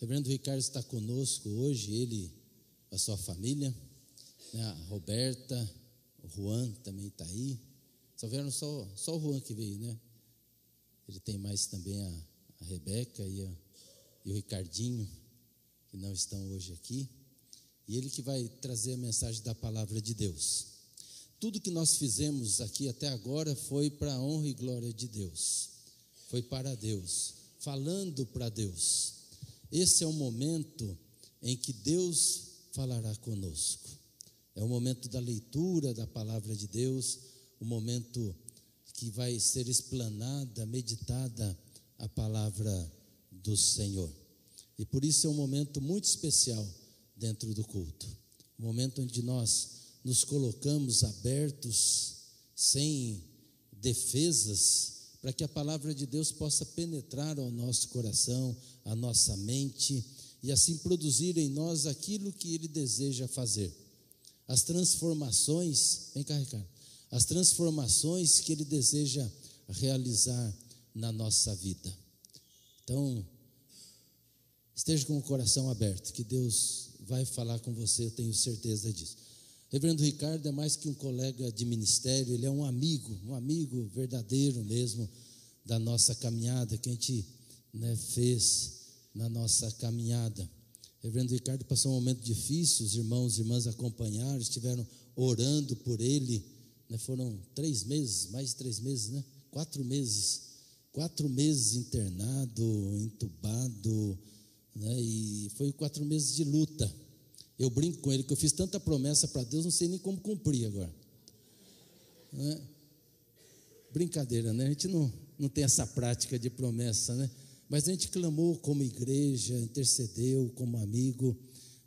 Reverendo Ricardo está conosco hoje, ele, a sua família, né, a Roberta, o Juan também está aí. Só vieram só, só o Juan que veio, né? Ele tem mais também a, a Rebeca e, a, e o Ricardinho, que não estão hoje aqui. E ele que vai trazer a mensagem da palavra de Deus. Tudo que nós fizemos aqui até agora foi para a honra e glória de Deus. Foi para Deus, falando para Deus. Esse é o momento em que Deus falará conosco. É o momento da leitura da palavra de Deus, o momento que vai ser explanada, meditada a palavra do Senhor. E por isso é um momento muito especial dentro do culto. Um momento onde nós nos colocamos abertos, sem defesas, para que a palavra de Deus possa penetrar ao nosso coração, à nossa mente e assim produzir em nós aquilo que ele deseja fazer. As transformações, vem cá, Ricardo, as transformações que ele deseja realizar na nossa vida. Então, esteja com o coração aberto, que Deus vai falar com você, eu tenho certeza disso. Reverendo Ricardo é mais que um colega de ministério, ele é um amigo, um amigo verdadeiro mesmo da nossa caminhada, que a gente né, fez na nossa caminhada. Reverendo Ricardo passou um momento difícil, os irmãos e irmãs acompanharam, estiveram orando por ele, né, foram três meses, mais de três meses, né? Quatro meses, quatro meses internado, entubado, né? E foi quatro meses de luta. Eu brinco com ele que eu fiz tanta promessa para Deus, não sei nem como cumprir agora. Né? Brincadeira, né? A gente não, não tem essa prática de promessa, né? Mas a gente clamou como igreja, intercedeu como amigo,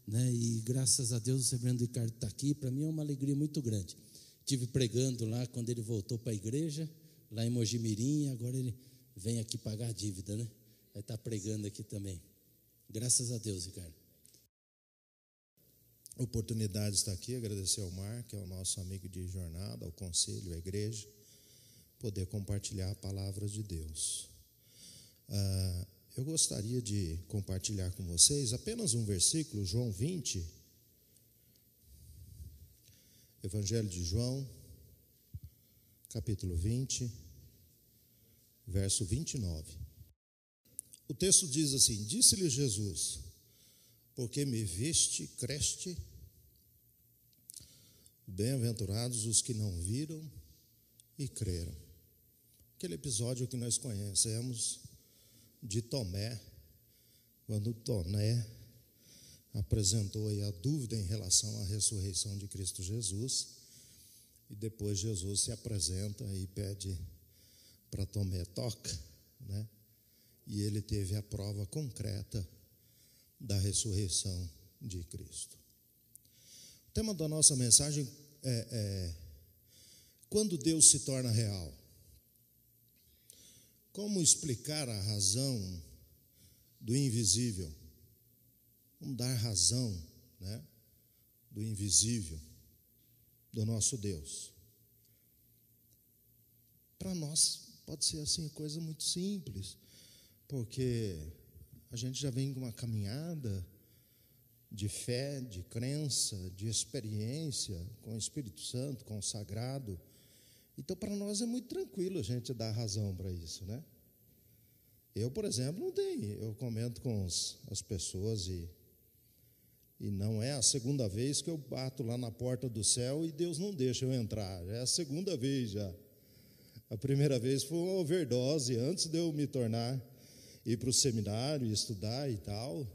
né? E graças a Deus o reverendo Ricardo está aqui. Para mim é uma alegria muito grande. Tive pregando lá quando ele voltou para a igreja, lá em Mojimirim, agora ele vem aqui pagar a dívida, né? Vai estar tá pregando aqui também. Graças a Deus, Ricardo oportunidade de estar aqui, agradecer ao Mar, que é o nosso amigo de jornada, ao conselho, à igreja, poder compartilhar a palavra de Deus. Ah, eu gostaria de compartilhar com vocês apenas um versículo, João 20, Evangelho de João, capítulo 20, verso 29. O texto diz assim: Disse-lhe Jesus: porque me viste, creste. Bem-aventurados os que não viram e creram. Aquele episódio que nós conhecemos de Tomé, quando Tomé apresentou a dúvida em relação à ressurreição de Cristo Jesus, e depois Jesus se apresenta e pede para Tomé toca, né? E ele teve a prova concreta da ressurreição de Cristo. O tema da nossa mensagem é, é quando Deus se torna real. Como explicar a razão do invisível? Como dar razão né, do invisível, do nosso Deus? Para nós pode ser assim, coisa muito simples, porque a gente já vem com uma caminhada de fé, de crença, de experiência com o Espírito Santo, com o sagrado. Então, para nós é muito tranquilo a gente dar razão para isso, né? Eu, por exemplo, não tenho. Eu comento com os, as pessoas e, e não é a segunda vez que eu bato lá na porta do céu e Deus não deixa eu entrar. É a segunda vez já. A primeira vez foi uma overdose antes de eu me tornar ir para o seminário estudar e tal.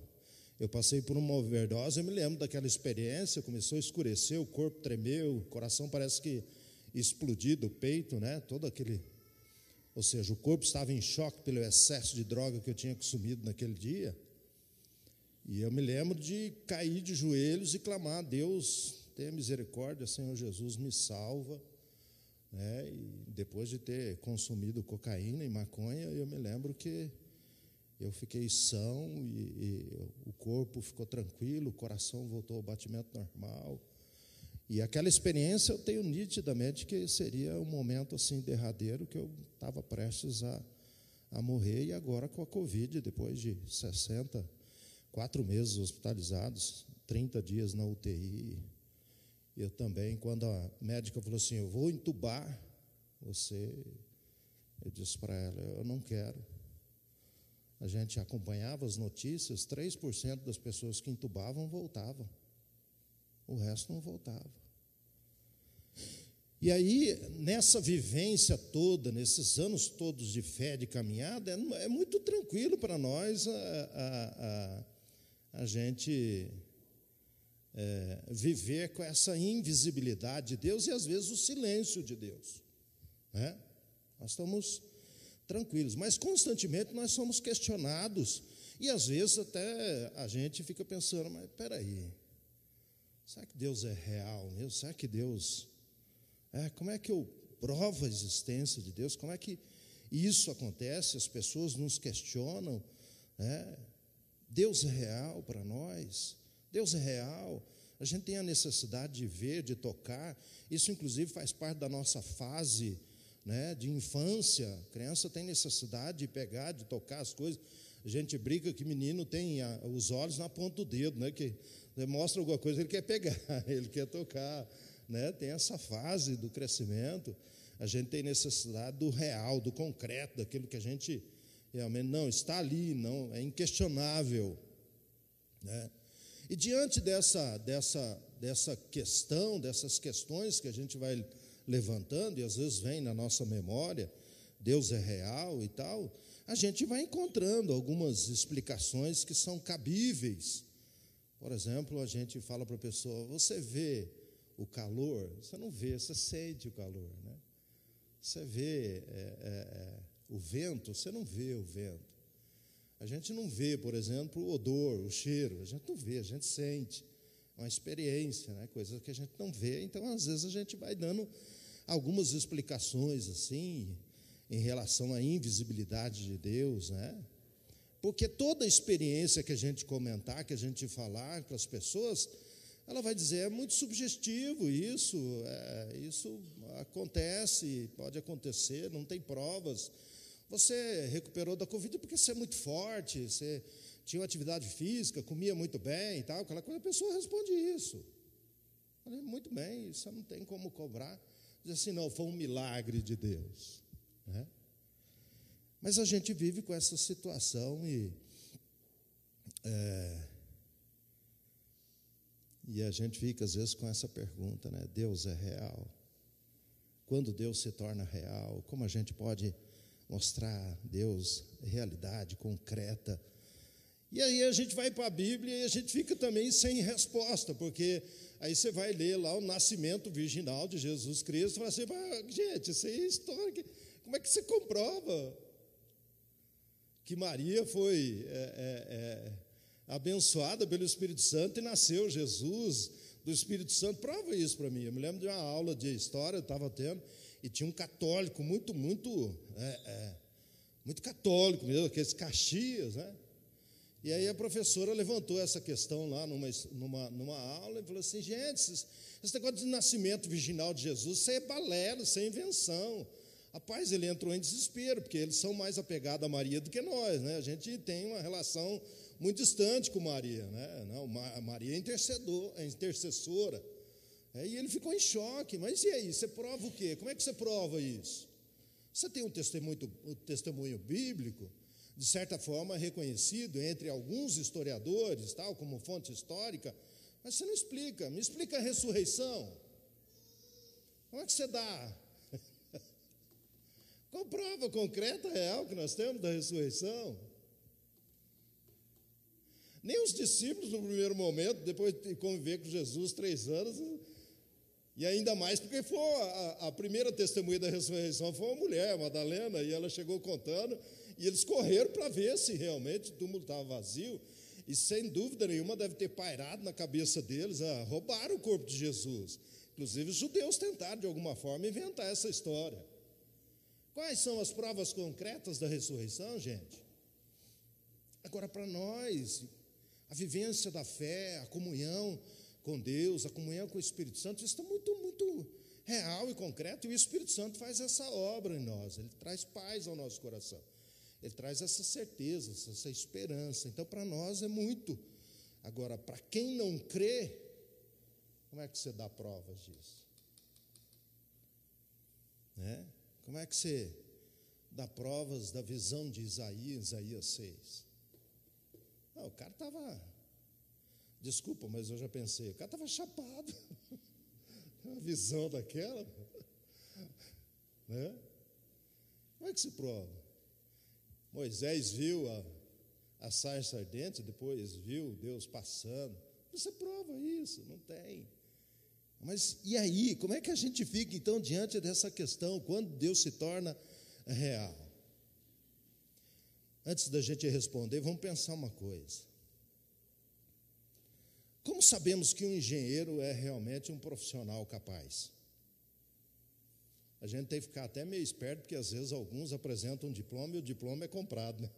Eu passei por uma overdose, eu me lembro daquela experiência, começou a escurecer, o corpo tremeu, o coração parece que explodiu do peito, né? Todo aquele ou seja, o corpo estava em choque pelo excesso de droga que eu tinha consumido naquele dia. E eu me lembro de cair de joelhos e clamar: Deus, tenha misericórdia, Senhor Jesus, me salva. Né? E depois de ter consumido cocaína e maconha, eu me lembro que eu fiquei são e, e, o corpo ficou tranquilo, o coração voltou ao batimento normal. E aquela experiência eu tenho nitidamente que seria um momento assim derradeiro que eu estava prestes a, a morrer e agora com a Covid, depois de 60, quatro meses hospitalizados, 30 dias na UTI. Eu também, quando a médica falou assim, eu vou entubar você, eu disse para ela, eu não quero. A gente acompanhava as notícias, 3% das pessoas que entubavam voltavam. O resto não voltava. E aí, nessa vivência toda, nesses anos todos de fé, de caminhada, é, é muito tranquilo para nós a, a, a, a gente é, viver com essa invisibilidade de Deus e às vezes o silêncio de Deus. Né? Nós estamos tranquilos, mas constantemente nós somos questionados e às vezes até a gente fica pensando, mas peraí, será que Deus é real mesmo? Será que Deus é, como é que eu provo a existência de Deus? Como é que isso acontece? As pessoas nos questionam. Né? Deus é real para nós. Deus é real. A gente tem a necessidade de ver, de tocar. Isso, inclusive, faz parte da nossa fase né, de infância. A criança tem necessidade de pegar, de tocar as coisas. A gente brinca que menino tem os olhos na ponta do dedo, né, que mostra alguma coisa, ele quer pegar, ele quer tocar né, tem essa fase do crescimento, a gente tem necessidade do real, do concreto, daquilo que a gente realmente não está ali, não é inquestionável, né? E diante dessa dessa dessa questão, dessas questões que a gente vai levantando e às vezes vem na nossa memória, Deus é real e tal, a gente vai encontrando algumas explicações que são cabíveis. Por exemplo, a gente fala para a pessoa: você vê o calor, você não vê, você sente o calor, né? Você vê é, é, é, o vento, você não vê o vento. A gente não vê, por exemplo, o odor, o cheiro, a gente não vê, a gente sente. É uma experiência, né? coisas que a gente não vê. Então, às vezes, a gente vai dando algumas explicações assim, em relação à invisibilidade de Deus, né? Porque toda experiência que a gente comentar, que a gente falar para as pessoas, ela vai dizer: é muito subjetivo isso, é, isso acontece, pode acontecer, não tem provas. Você recuperou da Covid porque você é muito forte, você tinha uma atividade física, comia muito bem e tal, aquela coisa, a pessoa responde isso. Falei, muito bem, isso não tem como cobrar. Diz assim, não, foi um milagre de Deus. Né? Mas a gente vive com essa situação e. É, e a gente fica, às vezes, com essa pergunta, né? Deus é real? Quando Deus se torna real? Como a gente pode mostrar Deus realidade concreta? E aí a gente vai para a Bíblia e a gente fica também sem resposta, porque aí você vai ler lá o nascimento virginal de Jesus Cristo e fala assim, gente, isso aí é história, como é que você comprova que Maria foi é, é, é, abençoada pelo Espírito Santo e nasceu Jesus do Espírito Santo. Prova isso para mim. Eu me lembro de uma aula de história, eu estava tendo, e tinha um católico muito, muito, é, é, muito católico mesmo, aqueles Caxias, né? E aí a professora levantou essa questão lá numa, numa, numa aula e falou assim: gente, esse, esse negócio de nascimento virginal de Jesus, isso é balela, isso é invenção. Rapaz, ele entrou em desespero, porque eles são mais apegados a Maria do que nós, né? A gente tem uma relação muito distante com Maria, né? Não, Maria é, intercedor, é intercessora. É, e ele ficou em choque. Mas e aí? Você prova o quê? Como é que você prova isso? Você tem um testemunho, um testemunho bíblico, de certa forma reconhecido entre alguns historiadores, tal, como fonte histórica, mas você não explica. Me explica a ressurreição. Como é que você dá? Qual prova concreta, real que nós temos da ressurreição? Nem os discípulos, no primeiro momento, depois de conviver com Jesus três anos, e ainda mais porque foi a, a, primeira testemunha da ressurreição foi uma mulher, Madalena, e ela chegou contando, e eles correram para ver se realmente o túmulo estava vazio, e sem dúvida nenhuma deve ter pairado na cabeça deles, a roubar o corpo de Jesus. Inclusive os judeus tentaram de alguma forma inventar essa história. Quais são as provas concretas da ressurreição, gente? Agora, para nós, a vivência da fé, a comunhão com Deus, a comunhão com o Espírito Santo, isso está muito, muito real e concreto, e o Espírito Santo faz essa obra em nós, ele traz paz ao nosso coração. Ele traz essa certeza, essa esperança. Então, para nós é muito. Agora, para quem não crê, como é que você dá provas disso? Né? Como é que você dá provas da visão de Isaías, Isaías 6? Não, o cara estava. Desculpa, mas eu já pensei, o cara estava chapado. Uma visão daquela. Né? Como é que se prova? Moisés viu a, a sarça ardente, depois viu Deus passando. Você prova isso? Não tem. Mas e aí? Como é que a gente fica então diante dessa questão? Quando Deus se torna real? Antes da gente responder, vamos pensar uma coisa. Como sabemos que um engenheiro é realmente um profissional capaz? A gente tem que ficar até meio esperto, porque às vezes alguns apresentam um diploma e o diploma é comprado, né?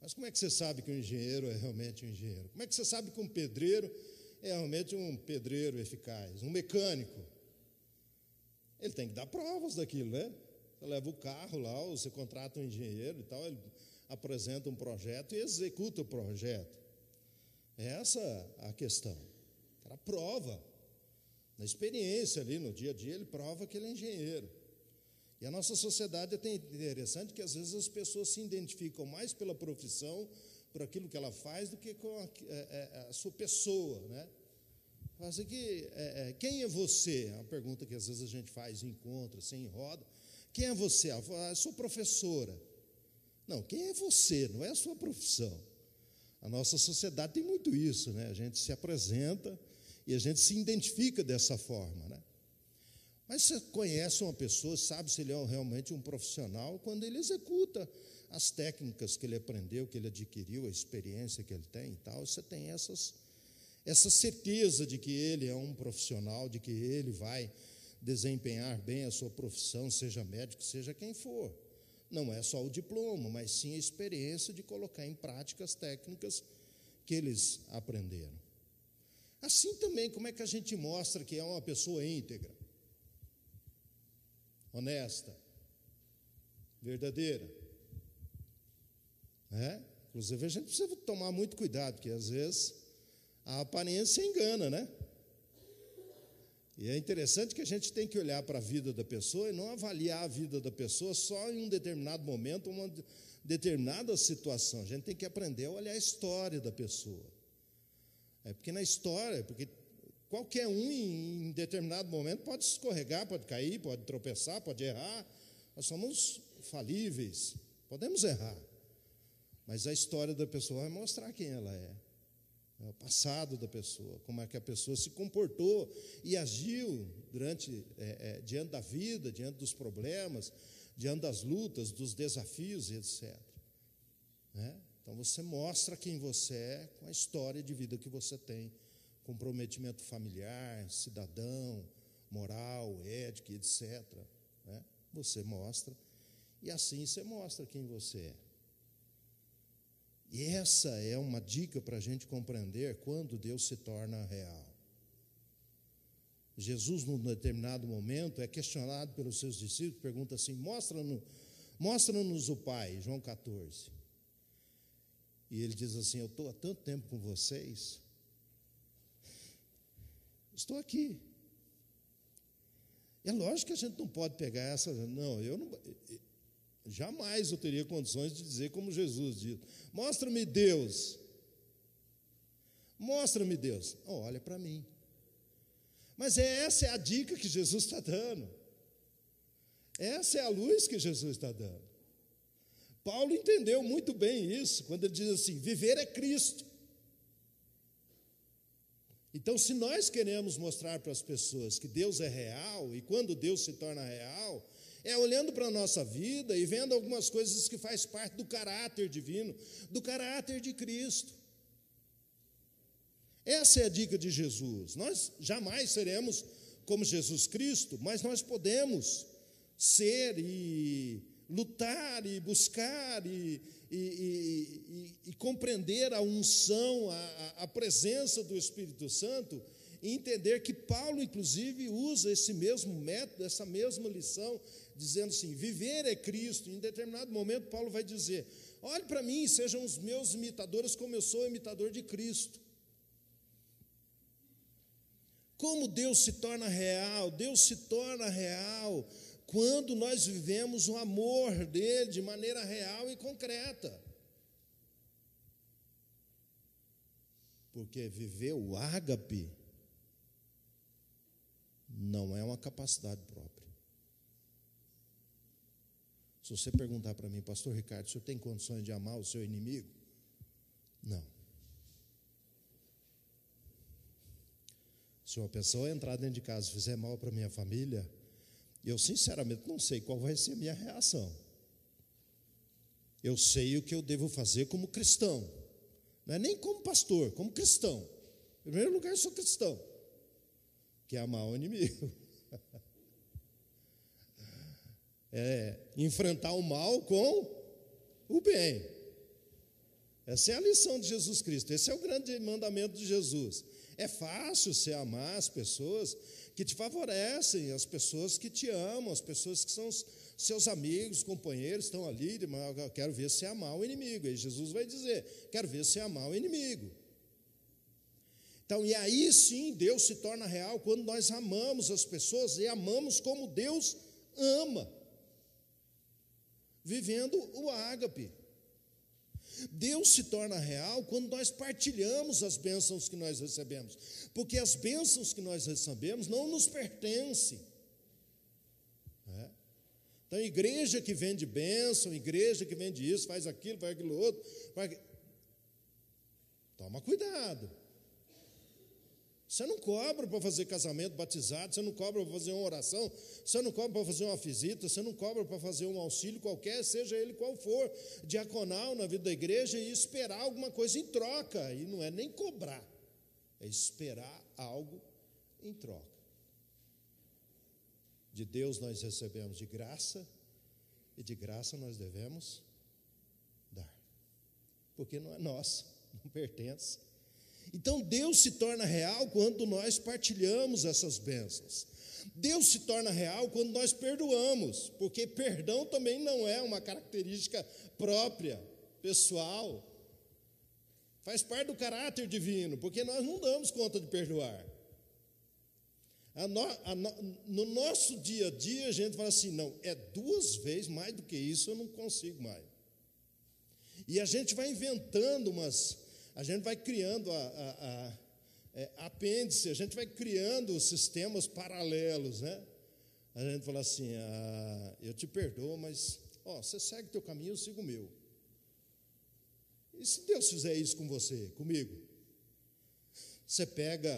Mas como é que você sabe que um engenheiro é realmente um engenheiro? Como é que você sabe que um pedreiro é realmente um pedreiro eficaz? Um mecânico? Ele tem que dar provas daquilo, né? Você leva o carro lá, você contrata um engenheiro e tal, ele apresenta um projeto e executa o projeto. É essa a questão. Cara prova. Na experiência ali, no dia a dia, ele prova que ele é engenheiro. E a nossa sociedade é interessante que às vezes as pessoas se identificam mais pela profissão, por aquilo que ela faz, do que com a, a, é, é, a sua pessoa, né? Mas aqui, é, é, quem é você? É uma pergunta que às vezes a gente faz em encontro, assim, em roda. Quem é você? Fala, ah, sou professora. Não, quem é você? Não é a sua profissão. A nossa sociedade tem muito isso, né? A gente se apresenta e a gente se identifica dessa forma, né? Mas você conhece uma pessoa, sabe se ele é realmente um profissional quando ele executa as técnicas que ele aprendeu, que ele adquiriu, a experiência que ele tem e tal. Você tem essas, essa certeza de que ele é um profissional, de que ele vai desempenhar bem a sua profissão, seja médico, seja quem for. Não é só o diploma, mas sim a experiência de colocar em prática as técnicas que eles aprenderam. Assim também, como é que a gente mostra que é uma pessoa íntegra, honesta, verdadeira? É? Inclusive, a gente precisa tomar muito cuidado, porque às vezes a aparência engana, né? E é interessante que a gente tem que olhar para a vida da pessoa e não avaliar a vida da pessoa só em um determinado momento, uma determinada situação. A gente tem que aprender a olhar a história da pessoa. É porque na história, porque qualquer um em determinado momento pode escorregar, pode cair, pode tropeçar, pode errar. Nós somos falíveis, podemos errar. Mas a história da pessoa vai mostrar quem ela é. é. O passado da pessoa, como é que a pessoa se comportou e agiu durante, é, é, diante da vida, diante dos problemas, diante das lutas, dos desafios, etc. Né? Então você mostra quem você é com a história de vida que você tem, comprometimento familiar, cidadão, moral, ética, etc. Né? Você mostra, e assim você mostra quem você é. E essa é uma dica para a gente compreender quando Deus se torna real. Jesus, num determinado momento, é questionado pelos seus discípulos, pergunta assim: mostra-nos mostra o Pai, João 14. E ele diz assim: Eu estou há tanto tempo com vocês, estou aqui. É lógico que a gente não pode pegar essa. Não, eu não. Jamais eu teria condições de dizer como Jesus diz: Mostra-me Deus. Mostra-me Deus. Oh, olha para mim. Mas é, essa é a dica que Jesus está dando. Essa é a luz que Jesus está dando. Paulo entendeu muito bem isso, quando ele diz assim: viver é Cristo. Então, se nós queremos mostrar para as pessoas que Deus é real, e quando Deus se torna real, é olhando para a nossa vida e vendo algumas coisas que faz parte do caráter divino, do caráter de Cristo. Essa é a dica de Jesus. Nós jamais seremos como Jesus Cristo, mas nós podemos ser e lutar e buscar e, e, e, e compreender a unção, a, a presença do Espírito Santo e entender que Paulo, inclusive, usa esse mesmo método, essa mesma lição, dizendo assim: viver é Cristo. Em determinado momento, Paulo vai dizer: olhe para mim, sejam os meus imitadores, como eu sou imitador de Cristo. Como Deus se torna real? Deus se torna real quando nós vivemos o amor dele de maneira real e concreta. Porque viver o ágape não é uma capacidade própria. Se você perguntar para mim, Pastor Ricardo, o senhor tem condições de amar o seu inimigo? Não. Se uma pessoa entrar dentro de casa e fizer mal para minha família, eu sinceramente não sei qual vai ser a minha reação. Eu sei o que eu devo fazer como cristão. Não é nem como pastor, como cristão. Em primeiro lugar, eu sou cristão que é amar o inimigo. É enfrentar o mal com o bem. Essa é a lição de Jesus Cristo. Esse é o grande mandamento de Jesus. É fácil você amar as pessoas que te favorecem, as pessoas que te amam, as pessoas que são seus amigos, companheiros, estão ali. Quero ver você amar o inimigo. Aí Jesus vai dizer: Quero ver você amar o inimigo. Então, e aí sim Deus se torna real quando nós amamos as pessoas e amamos como Deus ama, vivendo o ágape. Deus se torna real quando nós partilhamos as bênçãos que nós recebemos, porque as bênçãos que nós recebemos não nos pertencem. É? Então, igreja que vende bênção, igreja que vende isso, faz aquilo, faz aquilo outro, faz... toma cuidado. Você não cobra para fazer casamento batizado, você não cobra para fazer uma oração, você não cobra para fazer uma visita, você não cobra para fazer um auxílio qualquer, seja ele qual for, diaconal na vida da igreja e esperar alguma coisa em troca. E não é nem cobrar, é esperar algo em troca. De Deus nós recebemos de graça e de graça nós devemos dar, porque não é nossa, não pertence então Deus se torna real quando nós partilhamos essas bênçãos. Deus se torna real quando nós perdoamos, porque perdão também não é uma característica própria, pessoal. Faz parte do caráter divino, porque nós não damos conta de perdoar. No, no, no nosso dia a dia, a gente fala assim: não, é duas vezes mais do que isso, eu não consigo mais. E a gente vai inventando umas, a gente vai criando a, a, a é, apêndice, a gente vai criando sistemas paralelos, né? A gente fala assim, ah, eu te perdoo, mas ó, você segue o teu caminho, eu sigo o meu. E se Deus fizer isso com você, comigo? Você pega,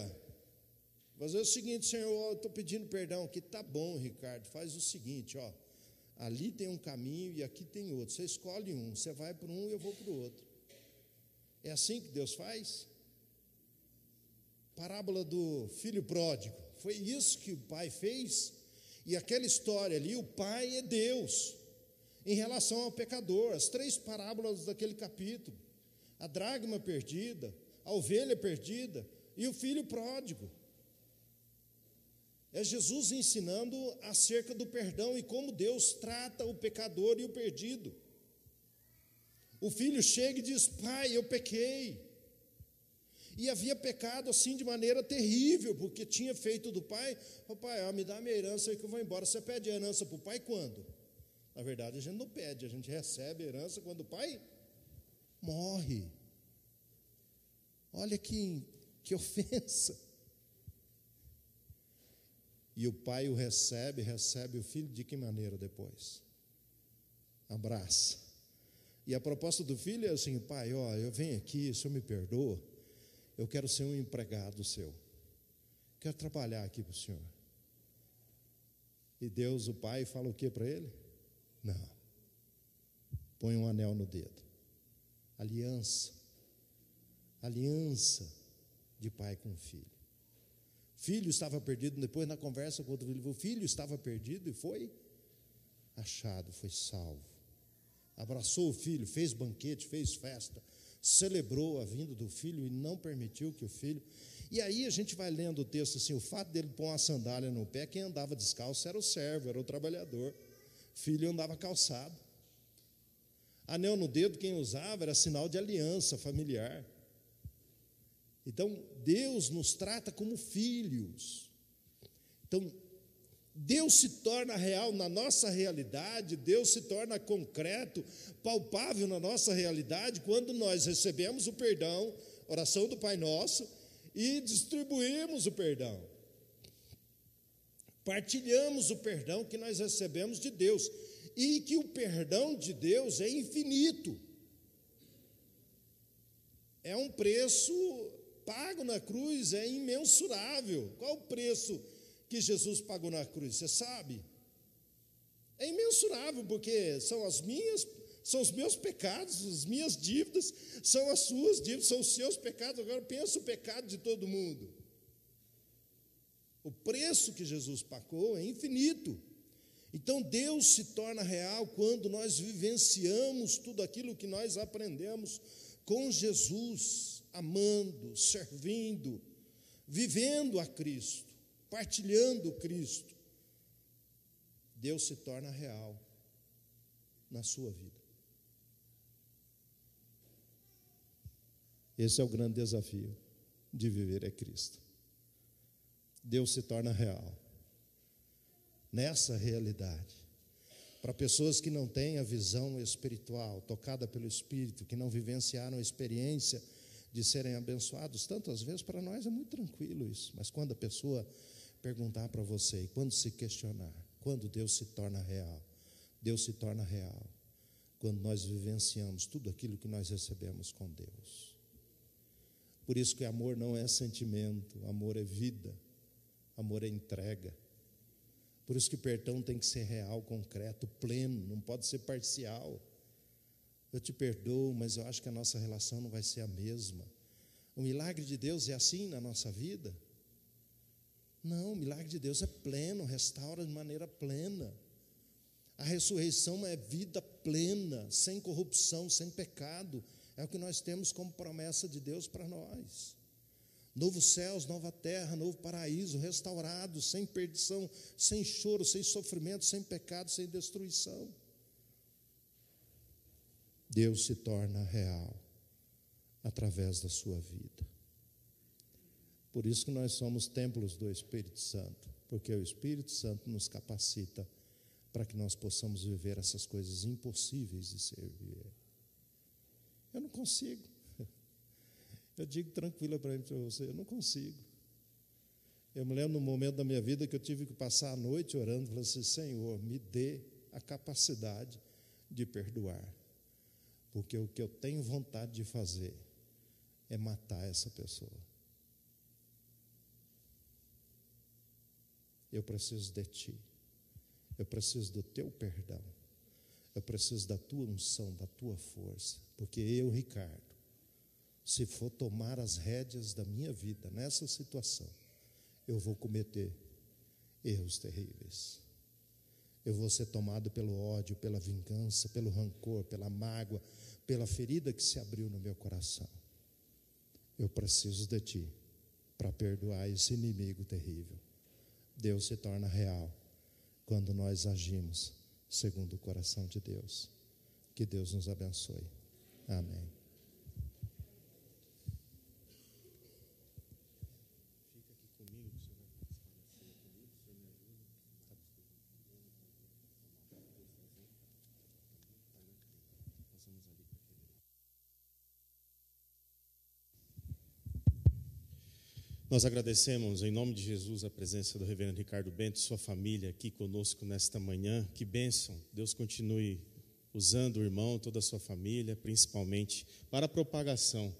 fazer o seguinte, Senhor, eu estou pedindo perdão aqui, tá bom, Ricardo, faz o seguinte, ó, ali tem um caminho e aqui tem outro. Você escolhe um, você vai para um e eu vou para o outro. É assim que Deus faz? Parábola do filho pródigo. Foi isso que o pai fez. E aquela história ali, o pai é Deus. Em relação ao pecador, as três parábolas daquele capítulo: a dragma perdida, a ovelha perdida e o filho pródigo. É Jesus ensinando acerca do perdão e como Deus trata o pecador e o perdido. O filho chega e diz: Pai, eu pequei. E havia pecado assim de maneira terrível, porque tinha feito do pai: Pai, me dá minha herança aí que eu vou embora. Você pede a herança para o pai quando? Na verdade, a gente não pede, a gente recebe a herança quando o pai morre. Olha que, que ofensa. E o pai o recebe, recebe o filho de que maneira depois? Abraça e a proposta do filho é assim: pai, ó, eu venho aqui, o senhor me perdoa, eu quero ser um empregado seu, quero trabalhar aqui para o senhor. E Deus, o pai, fala o que para ele? Não, põe um anel no dedo, aliança, aliança de pai com filho. Filho estava perdido, depois na conversa com outro filho, o filho estava perdido e foi achado, foi salvo abraçou o filho, fez banquete, fez festa, celebrou a vinda do filho e não permitiu que o filho. E aí a gente vai lendo o texto assim: o fato dele pôr uma sandália no pé, quem andava descalço era o servo, era o trabalhador. Filho andava calçado. Anel no dedo, quem usava era sinal de aliança familiar. Então, Deus nos trata como filhos. Então, Deus se torna real na nossa realidade, Deus se torna concreto, palpável na nossa realidade quando nós recebemos o perdão, oração do Pai Nosso, e distribuímos o perdão. Partilhamos o perdão que nós recebemos de Deus e que o perdão de Deus é infinito. É um preço pago na cruz, é imensurável. Qual o preço que Jesus pagou na cruz? Você sabe? É imensurável, porque são as minhas, são os meus pecados, as minhas dívidas, são as suas dívidas, são os seus pecados. Agora pensa o pecado de todo mundo. O preço que Jesus pagou é infinito. Então Deus se torna real quando nós vivenciamos tudo aquilo que nós aprendemos com Jesus, amando, servindo, vivendo a Cristo, partilhando Cristo. Deus se torna real na sua vida. Esse é o grande desafio de viver é Cristo. Deus se torna real nessa realidade. Para pessoas que não têm a visão espiritual, tocada pelo Espírito, que não vivenciaram a experiência de serem abençoados, tantas vezes para nós é muito tranquilo isso, mas quando a pessoa perguntar para você e quando se questionar, quando Deus se torna real, Deus se torna real quando nós vivenciamos tudo aquilo que nós recebemos com Deus. Por isso que amor não é sentimento, amor é vida, amor é entrega. Por isso que perdão tem que ser real, concreto, pleno, não pode ser parcial. Eu te perdoo, mas eu acho que a nossa relação não vai ser a mesma. O milagre de Deus é assim na nossa vida? Não, o milagre de Deus é pleno, restaura de maneira plena. A ressurreição é vida plena, sem corrupção, sem pecado. É o que nós temos como promessa de Deus para nós. Novos céus, nova terra, novo paraíso, restaurado, sem perdição, sem choro, sem sofrimento, sem pecado, sem destruição. Deus se torna real através da sua vida. Por isso que nós somos templos do Espírito Santo, porque o Espírito Santo nos capacita para que nós possamos viver essas coisas impossíveis de servir. Eu não consigo. Eu digo tranquila para você, eu não consigo. Eu me lembro no momento da minha vida que eu tive que passar a noite orando, falando assim: Senhor, me dê a capacidade de perdoar, porque o que eu tenho vontade de fazer é matar essa pessoa. Eu preciso de Ti, eu preciso do Teu perdão, eu preciso da Tua unção, da Tua força, porque eu, Ricardo, se for tomar as rédeas da minha vida nessa situação, eu vou cometer erros terríveis. Eu vou ser tomado pelo ódio, pela vingança, pelo rancor, pela mágoa, pela ferida que se abriu no meu coração. Eu preciso de ti para perdoar esse inimigo terrível. Deus se torna real quando nós agimos segundo o coração de Deus. Que Deus nos abençoe. Amém. Nós agradecemos em nome de Jesus a presença do reverendo Ricardo Bento e sua família aqui conosco nesta manhã. Que bênção. Deus continue usando o irmão, toda a sua família, principalmente para a propagação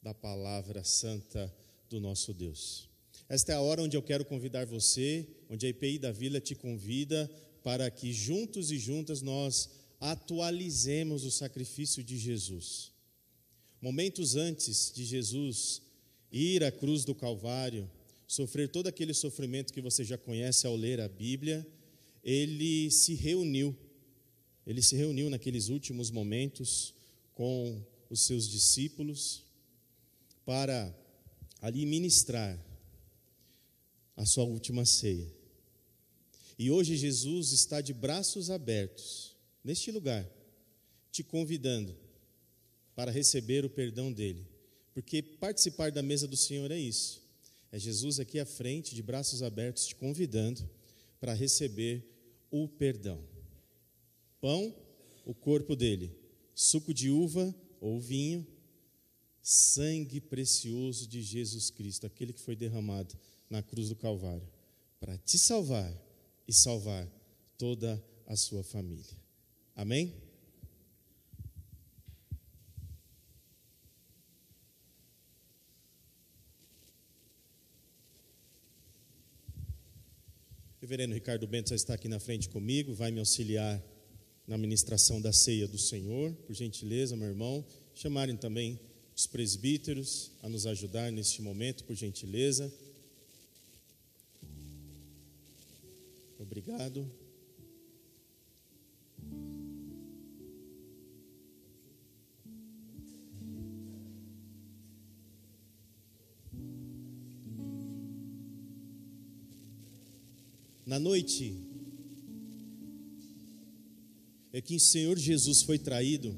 da palavra santa do nosso Deus. Esta é a hora onde eu quero convidar você, onde a IPI da Vila te convida para que juntos e juntas nós atualizemos o sacrifício de Jesus. Momentos antes de Jesus ir à cruz do Calvário, sofrer todo aquele sofrimento que você já conhece ao ler a Bíblia, ele se reuniu, ele se reuniu naqueles últimos momentos com os seus discípulos para ali ministrar a sua última ceia. E hoje Jesus está de braços abertos, neste lugar, te convidando para receber o perdão dele. Porque participar da mesa do Senhor é isso. É Jesus aqui à frente, de braços abertos, te convidando para receber o perdão. Pão, o corpo dele. Suco de uva ou vinho, sangue precioso de Jesus Cristo, aquele que foi derramado na cruz do Calvário, para te salvar e salvar toda a sua família. Amém? Reverendo Ricardo Bento já está aqui na frente comigo, vai me auxiliar na ministração da ceia do Senhor. Por gentileza, meu irmão, chamarem também os presbíteros a nos ajudar neste momento, por gentileza. Obrigado. Na noite é que o Senhor Jesus foi traído,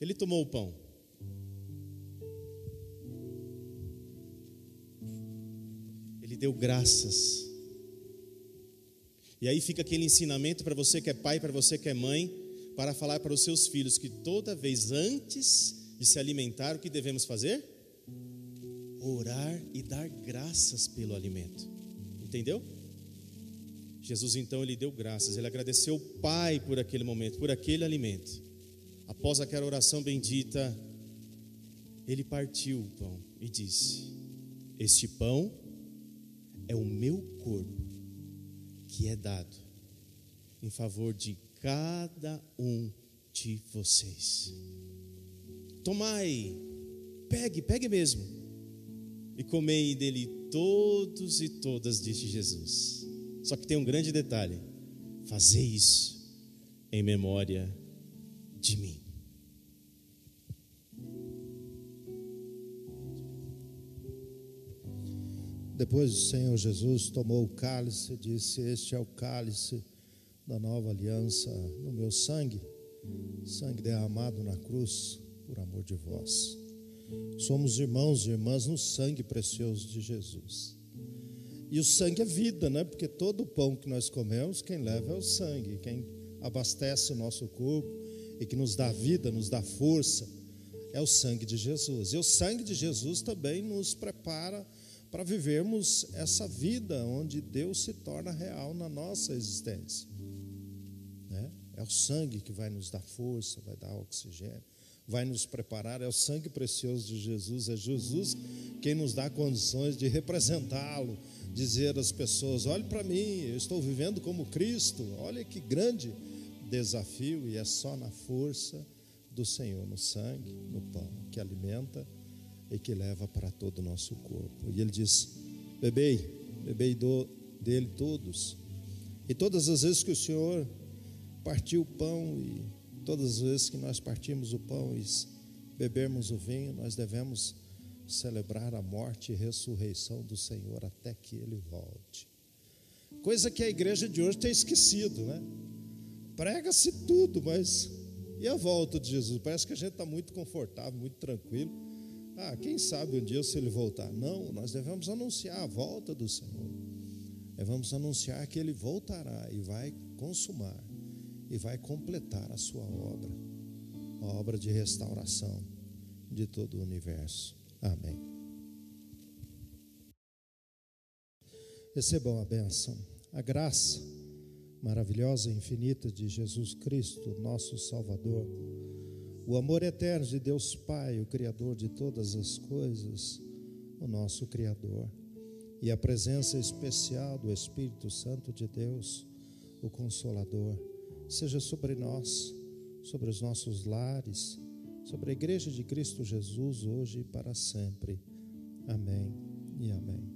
ele tomou o pão. Ele deu graças. E aí fica aquele ensinamento para você que é pai, para você que é mãe, para falar para os seus filhos que toda vez antes de se alimentar, o que devemos fazer? Orar e dar graças pelo alimento. Entendeu? Jesus então ele deu graças, ele agradeceu o Pai por aquele momento, por aquele alimento. Após aquela oração bendita, ele partiu o pão e disse: Este pão é o meu corpo que é dado em favor de cada um de vocês. Tomai, pegue, pegue mesmo e comei dele todos e todas, disse Jesus. Só que tem um grande detalhe: fazer isso em memória de mim. Depois o Senhor Jesus tomou o cálice e disse: Este é o cálice da nova aliança no meu sangue, sangue derramado na cruz por amor de vós. Somos irmãos e irmãs no sangue precioso de Jesus. E o sangue é vida, né? Porque todo o pão que nós comemos, quem leva é o sangue, quem abastece o nosso corpo e que nos dá vida, nos dá força, é o sangue de Jesus. E o sangue de Jesus também nos prepara para vivermos essa vida onde Deus se torna real na nossa existência. Né? É o sangue que vai nos dar força, vai dar oxigênio vai nos preparar, é o sangue precioso de Jesus, é Jesus quem nos dá condições de representá-lo, dizer às pessoas: olhe para mim, eu estou vivendo como Cristo, olha que grande desafio, e é só na força do Senhor, no sangue, no pão, que alimenta e que leva para todo o nosso corpo. E ele diz: bebei, bebei do, dele todos. E todas as vezes que o Senhor partiu o pão e Todas as vezes que nós partimos o pão e bebermos o vinho, nós devemos celebrar a morte e ressurreição do Senhor até que ele volte. Coisa que a igreja de hoje tem esquecido, né? Prega-se tudo, mas e a volta de Jesus? Parece que a gente está muito confortável, muito tranquilo. Ah, quem sabe um dia se ele voltar? Não, nós devemos anunciar a volta do Senhor. Devemos anunciar que ele voltará e vai consumar e vai completar a sua obra, a obra de restauração de todo o universo. Amém. Recebam a bênção, a graça maravilhosa e infinita de Jesus Cristo, nosso Salvador, o amor eterno de Deus Pai, o Criador de todas as coisas, o nosso Criador, e a presença especial do Espírito Santo de Deus, o Consolador seja sobre nós, sobre os nossos lares, sobre a igreja de Cristo Jesus hoje e para sempre. Amém e amém.